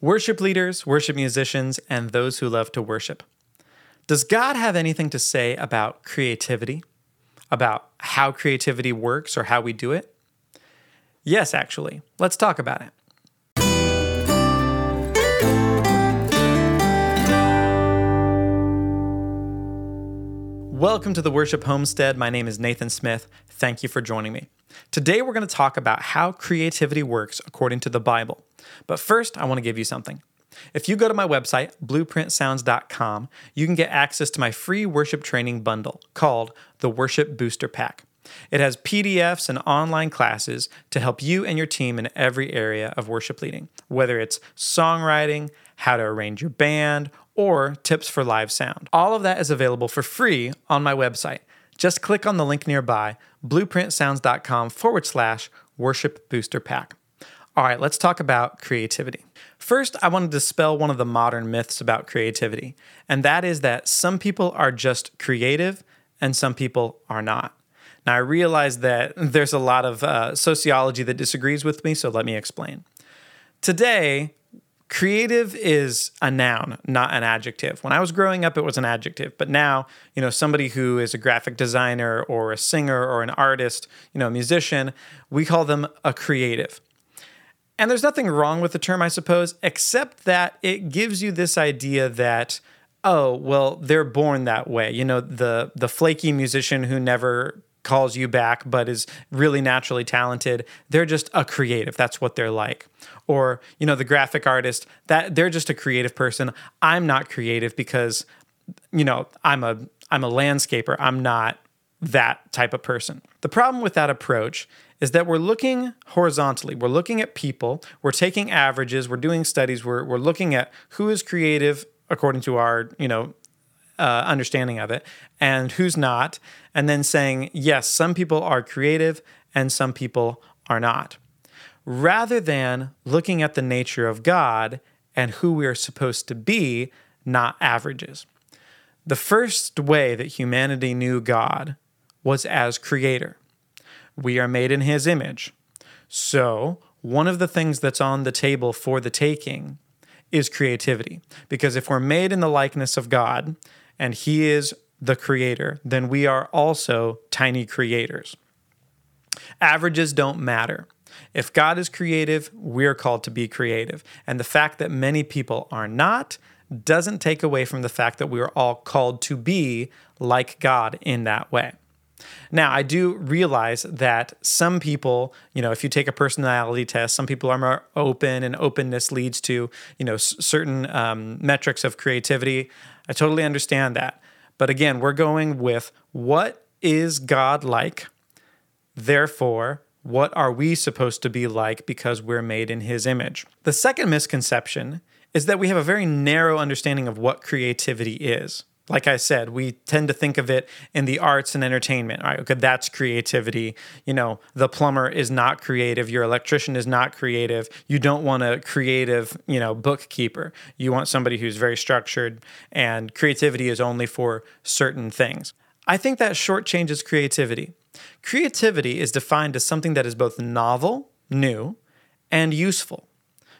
worship leaders, worship musicians, and those who love to worship. Does God have anything to say about creativity? About how creativity works or how we do it? Yes, actually. Let's talk about it. Welcome to the Worship Homestead. My name is Nathan Smith. Thank you for joining me. Today, we're going to talk about how creativity works according to the Bible. But first, I want to give you something. If you go to my website, blueprintsounds.com, you can get access to my free worship training bundle called the Worship Booster Pack. It has PDFs and online classes to help you and your team in every area of worship leading, whether it's songwriting, how to arrange your band, or tips for live sound. All of that is available for free on my website. Just click on the link nearby, blueprintsounds.com forward slash worship booster pack. All right, let's talk about creativity. First, I want to dispel one of the modern myths about creativity, and that is that some people are just creative and some people are not. Now, I realize that there's a lot of uh, sociology that disagrees with me, so let me explain. Today, creative is a noun, not an adjective. When I was growing up, it was an adjective, but now, you know, somebody who is a graphic designer or a singer or an artist, you know, a musician, we call them a creative. And there's nothing wrong with the term, I suppose, except that it gives you this idea that oh well they're born that way. You know the the flaky musician who never calls you back but is really naturally talented they're just a creative. That's what they're like. Or you know the graphic artist that they're just a creative person. I'm not creative because you know i'm a i'm a landscaper. I'm not that type of person. The problem with that approach is that we're looking horizontally. We're looking at people. We're taking averages. We're doing studies. We're, we're looking at who is creative according to our you know uh, understanding of it and who's not, and then saying, yes, some people are creative and some people are not, rather than looking at the nature of God and who we are supposed to be, not averages. The first way that humanity knew God was as creator. We are made in his image. So, one of the things that's on the table for the taking is creativity. Because if we're made in the likeness of God, and He is the creator, then we are also tiny creators. Averages don't matter. If God is creative, we're called to be creative. And the fact that many people are not doesn't take away from the fact that we are all called to be like God in that way. Now, I do realize that some people, you know, if you take a personality test, some people are more open, and openness leads to, you know, s- certain um, metrics of creativity. I totally understand that. But again, we're going with what is God like? Therefore, what are we supposed to be like because we're made in his image? The second misconception is that we have a very narrow understanding of what creativity is like I said, we tend to think of it in the arts and entertainment. Right? Okay, that's creativity. You know, the plumber is not creative. Your electrician is not creative. You don't want a creative, you know, bookkeeper. You want somebody who's very structured, and creativity is only for certain things. I think that shortchanges creativity. Creativity is defined as something that is both novel, new, and useful.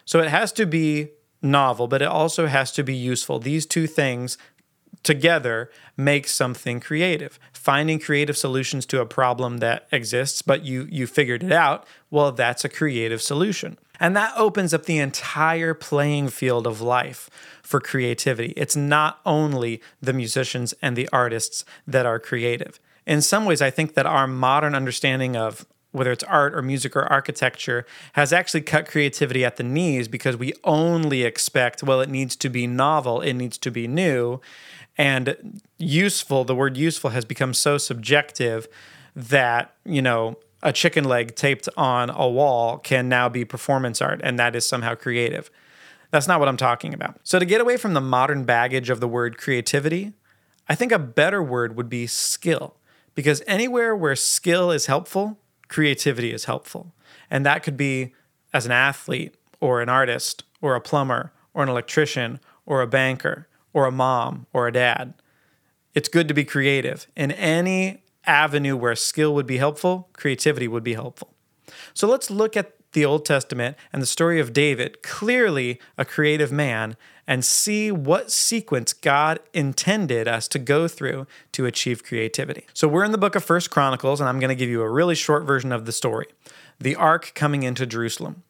So it has to be novel, but it also has to be useful. These two things together make something creative. Finding creative solutions to a problem that exists but you you figured it out well that's a creative solution. And that opens up the entire playing field of life for creativity. It's not only the musicians and the artists that are creative. In some ways i think that our modern understanding of whether it's art or music or architecture, has actually cut creativity at the knees because we only expect, well, it needs to be novel, it needs to be new. And useful, the word useful has become so subjective that, you know, a chicken leg taped on a wall can now be performance art, and that is somehow creative. That's not what I'm talking about. So, to get away from the modern baggage of the word creativity, I think a better word would be skill, because anywhere where skill is helpful, creativity is helpful. And that could be as an athlete, or an artist, or a plumber, or an electrician, or a banker or a mom or a dad. It's good to be creative. In any avenue where skill would be helpful, creativity would be helpful. So let's look at the Old Testament and the story of David, clearly a creative man, and see what sequence God intended us to go through to achieve creativity. So we're in the book of First Chronicles, and I'm going to give you a really short version of the story. The ark coming into Jerusalem.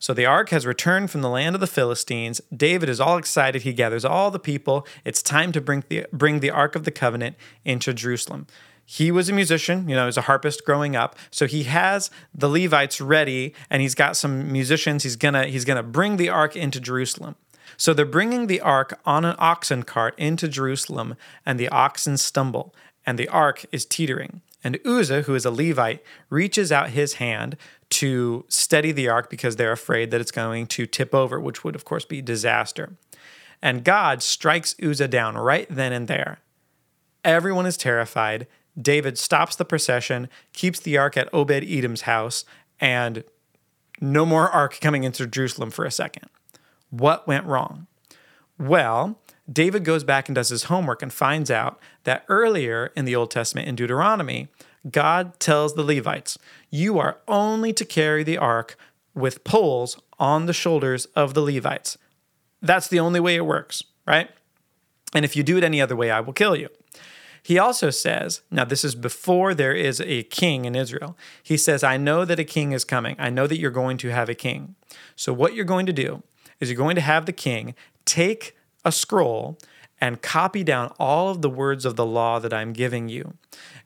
So the ark has returned from the land of the Philistines. David is all excited. He gathers all the people. It's time to bring the bring the ark of the covenant into Jerusalem. He was a musician, you know, he was a harpist growing up. So he has the Levites ready and he's got some musicians. He's going to he's going to bring the ark into Jerusalem. So they're bringing the ark on an oxen cart into Jerusalem and the oxen stumble and the ark is teetering. And Uzzah, who is a Levite, reaches out his hand to steady the ark because they're afraid that it's going to tip over, which would, of course, be disaster. And God strikes Uzzah down right then and there. Everyone is terrified. David stops the procession, keeps the ark at Obed Edom's house, and no more ark coming into Jerusalem for a second. What went wrong? Well, David goes back and does his homework and finds out that earlier in the Old Testament in Deuteronomy, God tells the Levites, You are only to carry the ark with poles on the shoulders of the Levites. That's the only way it works, right? And if you do it any other way, I will kill you. He also says, now this is before there is a king in Israel. He says, I know that a king is coming. I know that you're going to have a king. So, what you're going to do is you're going to have the king take a scroll and copy down all of the words of the law that I'm giving you.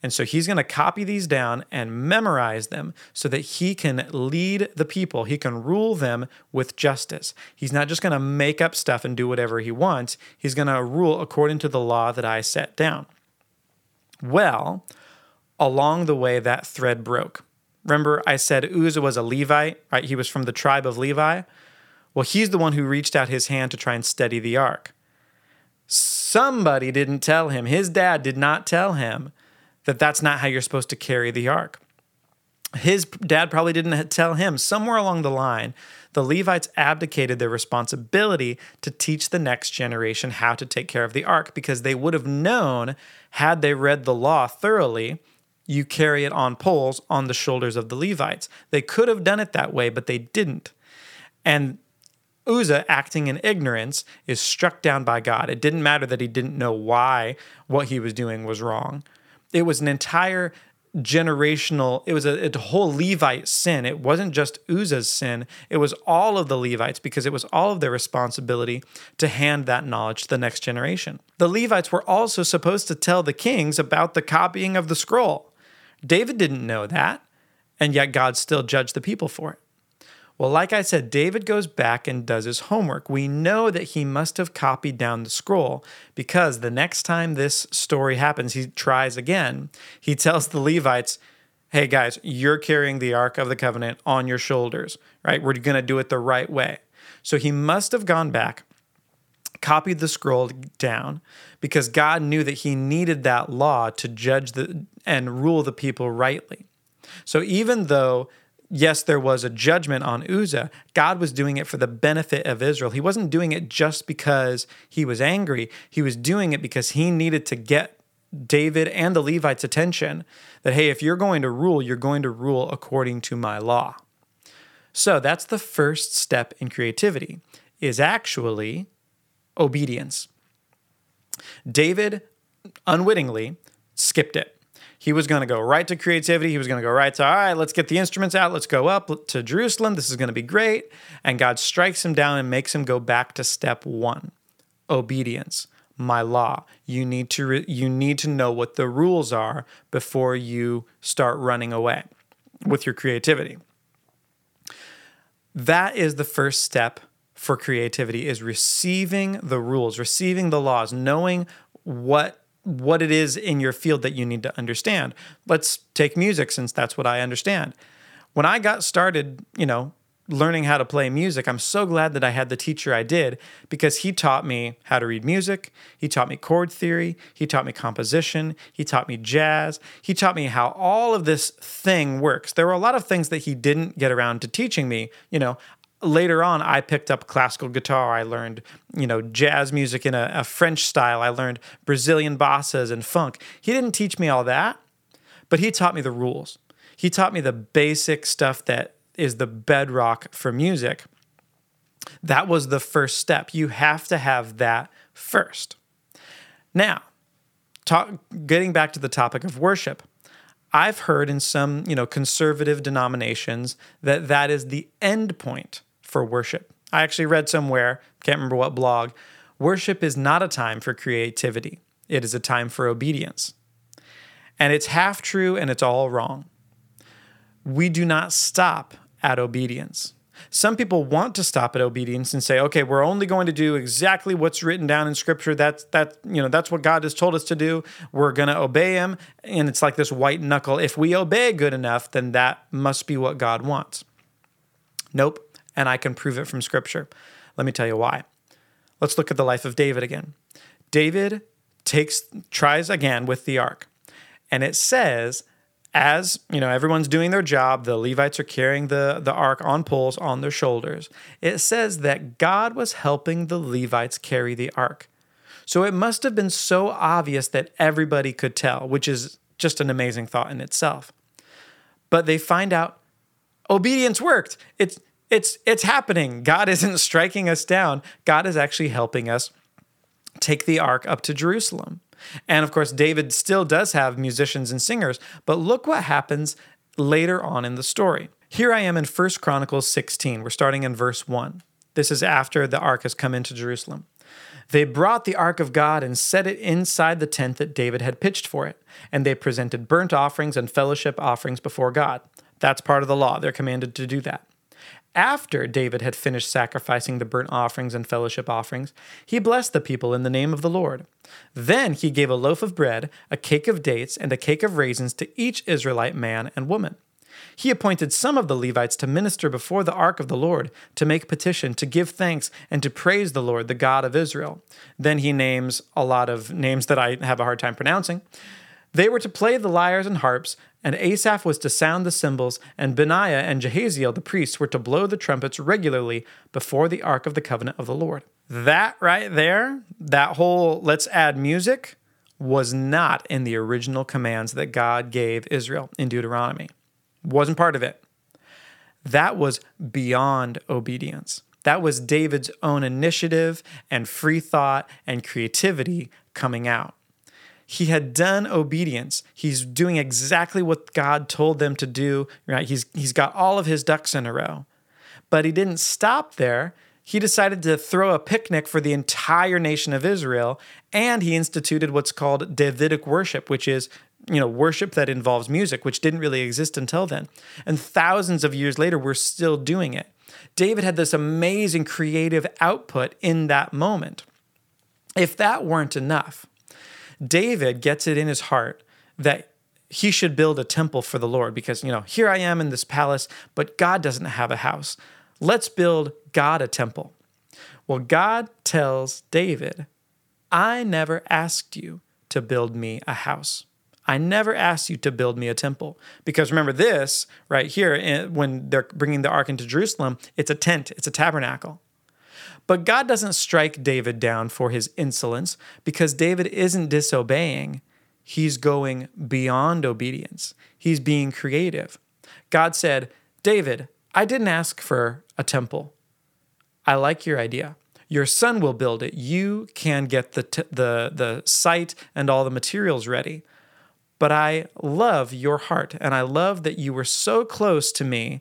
And so he's going to copy these down and memorize them so that he can lead the people. He can rule them with justice. He's not just going to make up stuff and do whatever he wants, he's going to rule according to the law that I set down. Well, along the way, that thread broke. Remember, I said Uzzah was a Levite, right? He was from the tribe of Levi. Well, he's the one who reached out his hand to try and steady the ark. Somebody didn't tell him, his dad did not tell him that that's not how you're supposed to carry the ark. His dad probably didn't tell him. Somewhere along the line, the Levites abdicated their responsibility to teach the next generation how to take care of the ark because they would have known, had they read the law thoroughly, you carry it on poles on the shoulders of the Levites. They could have done it that way, but they didn't. And Uzzah, acting in ignorance, is struck down by God. It didn't matter that he didn't know why what he was doing was wrong. It was an entire generational, it was a, a, whole Levite sin. It wasn't just Uzzah's sin, it was all of the Levites because it was all of their responsibility to hand that knowledge to the next generation. The Levites were also supposed to tell the kings about the copying of the scroll. David didn't know that, and yet God still judged the people for it. Well, like I said, David goes back and does his homework. We know that he must have copied down the scroll because the next time this story happens, he tries again. He tells the Levites, Hey guys, you're carrying the Ark of the Covenant on your shoulders, right? We're going to do it the right way. So he must have gone back, copied the scroll down because God knew that he needed that law to judge the and rule the people rightly. So even though yes, there was a judgment on Uzzah, God was doing it for the benefit of Israel. He wasn't doing it just because he was angry, he was doing it because he needed to get David and the Levites' attention that, hey, if you're going to rule, you're going to rule according to my law. So that's the first step in creativity, is actually obedience. David unwittingly skipped it. He was going to go right to creativity. He was going to go right to, all right, let's get the instruments out. Let's go up to Jerusalem. This is going to be great. And God strikes him down and makes him go back to step one obedience my law you need to re- you need to know what the rules are before you start running away with your creativity that is the first step for creativity is receiving the rules receiving the laws knowing what what it is in your field that you need to understand. Let's take music since that's what I understand. When I got started, you know, learning how to play music, I'm so glad that I had the teacher I did because he taught me how to read music, he taught me chord theory, he taught me composition, he taught me jazz, he taught me how all of this thing works. There were a lot of things that he didn't get around to teaching me. You know, later on i picked up classical guitar i learned you know jazz music in a, a, french style i learned brazilian bossas and funk he didn't teach me all that but he taught me the rules he taught me the basic stuff that is the bedrock for music. That was the first step. You have to have that first. Now, talk, getting back to the topic of worship, I've heard in some, you know, conservative denominations that that is the end point for worship. I actually read somewhere, can't remember what blog, worship is not a time for creativity. It is a time for obedience. And it's half true and it's all wrong. We do not stop at obedience. Some people want to stop at obedience and say, okay, we're only going to do exactly what's written down in scripture. That's that, you know, that's what God has told us to do. We're gonna obey him. And it's like this white knuckle. If we obey good enough, then that must be what God wants. Nope. And I can prove it from scripture. Let me tell you why. Let's look at the life of David again. David takes tries again with the ark. And it says as you know everyone's doing their job the levites are carrying the, the ark on poles on their shoulders it says that god was helping the levites carry the ark so it must have been so obvious that everybody could tell which is just an amazing thought in itself but they find out obedience worked it's it's it's happening god isn't striking us down god is actually helping us take the ark up to jerusalem and of course, David still does have musicians and singers, but look what happens later on in the story. Here I am in 1 Chronicles 16. We're starting in verse 1. This is after the ark has come into Jerusalem. They brought the ark of God and set it inside the tent that David had pitched for it, and they presented burnt offerings and fellowship offerings before God. That's part of the law. They're commanded to do that. After David had finished sacrificing the burnt offerings and fellowship offerings, he blessed the people in the name of the Lord. Then he gave a loaf of bread, a cake of dates, and a cake of raisins to each Israelite man and woman. He appointed some of the Levites to minister before the ark of the Lord, to make petition, to give thanks, and to praise the Lord, the God of Israel. Then he names a lot of names that I have a hard time pronouncing. They were to play the lyres and harps, and Asaph was to sound the cymbals, and Benaiah and Jahaziel the priests were to blow the trumpets regularly before the ark of the covenant of the Lord. That right there, that whole let's add music, was not in the original commands that God gave Israel in Deuteronomy. Wasn't part of it. That was beyond obedience. That was David's own initiative and free thought and creativity coming out. He had done obedience. He's doing exactly what God told them to do. Right? He's he's got all of his ducks in a row. But he didn't stop there. He decided to throw a picnic for the entire nation of Israel, and he instituted what's called Davidic worship, which is you know worship that involves music, which didn't really exist until then. And thousands of years later, we're still doing it. David had this amazing creative output in that moment. If that weren't enough, David gets it in his heart that he should build a temple for the Lord because, you know, here I am in this palace, but God doesn't have a house. Let's build God a temple. Well, God tells David, I never asked you to build me a house. I never asked you to build me a temple. Because remember this right here, eh, when they're bringing the ark into Jerusalem, it's a tent, it's a tabernacle. But God doesn't strike David down for his insolence because David isn't disobeying. He's going beyond obedience. He's being creative. God said, David, I didn't ask for a temple. I like your idea. Your son will build it. You can get the, t- the, the site and all the materials ready. But I love your heart, and I love that you were so close to me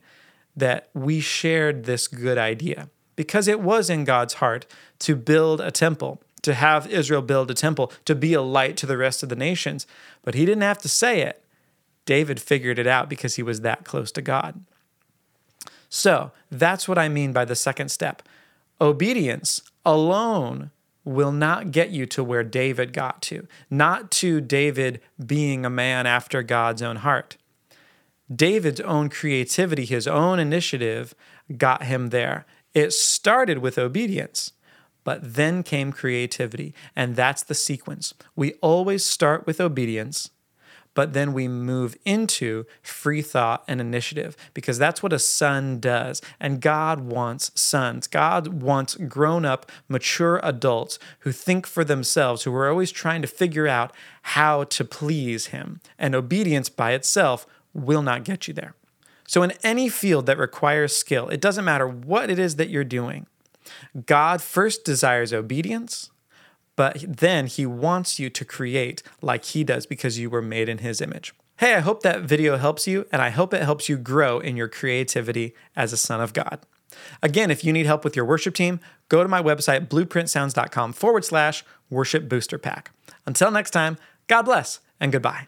that we shared this good idea because it was in God's heart to build a temple, to have Israel build a temple, to be a light to the rest of the nations. But he didn't have to say it. David figured it out because he was that close to God. So that's what I mean by the second step. Obedience alone will not get you to where David got to, not to David being a man after God's own heart. David's own creativity, his own initiative got him there. It started with obedience, but then came creativity. And that's the sequence. We always start with obedience, but then we move into free thought and initiative because that's what a son does. And God wants sons. God wants grown up, mature adults who think for themselves, who are always trying to figure out how to please Him. And obedience by itself will not get you there. So, in any field that requires skill, it doesn't matter what it is that you're doing, God first desires obedience, but then he wants you to create like he does because you were made in his image. Hey, I hope that video helps you, and I hope it helps you grow in your creativity as a son of God. Again, if you need help with your worship team, go to my website, blueprintsounds.com forward slash worship booster pack. Until next time, God bless and goodbye.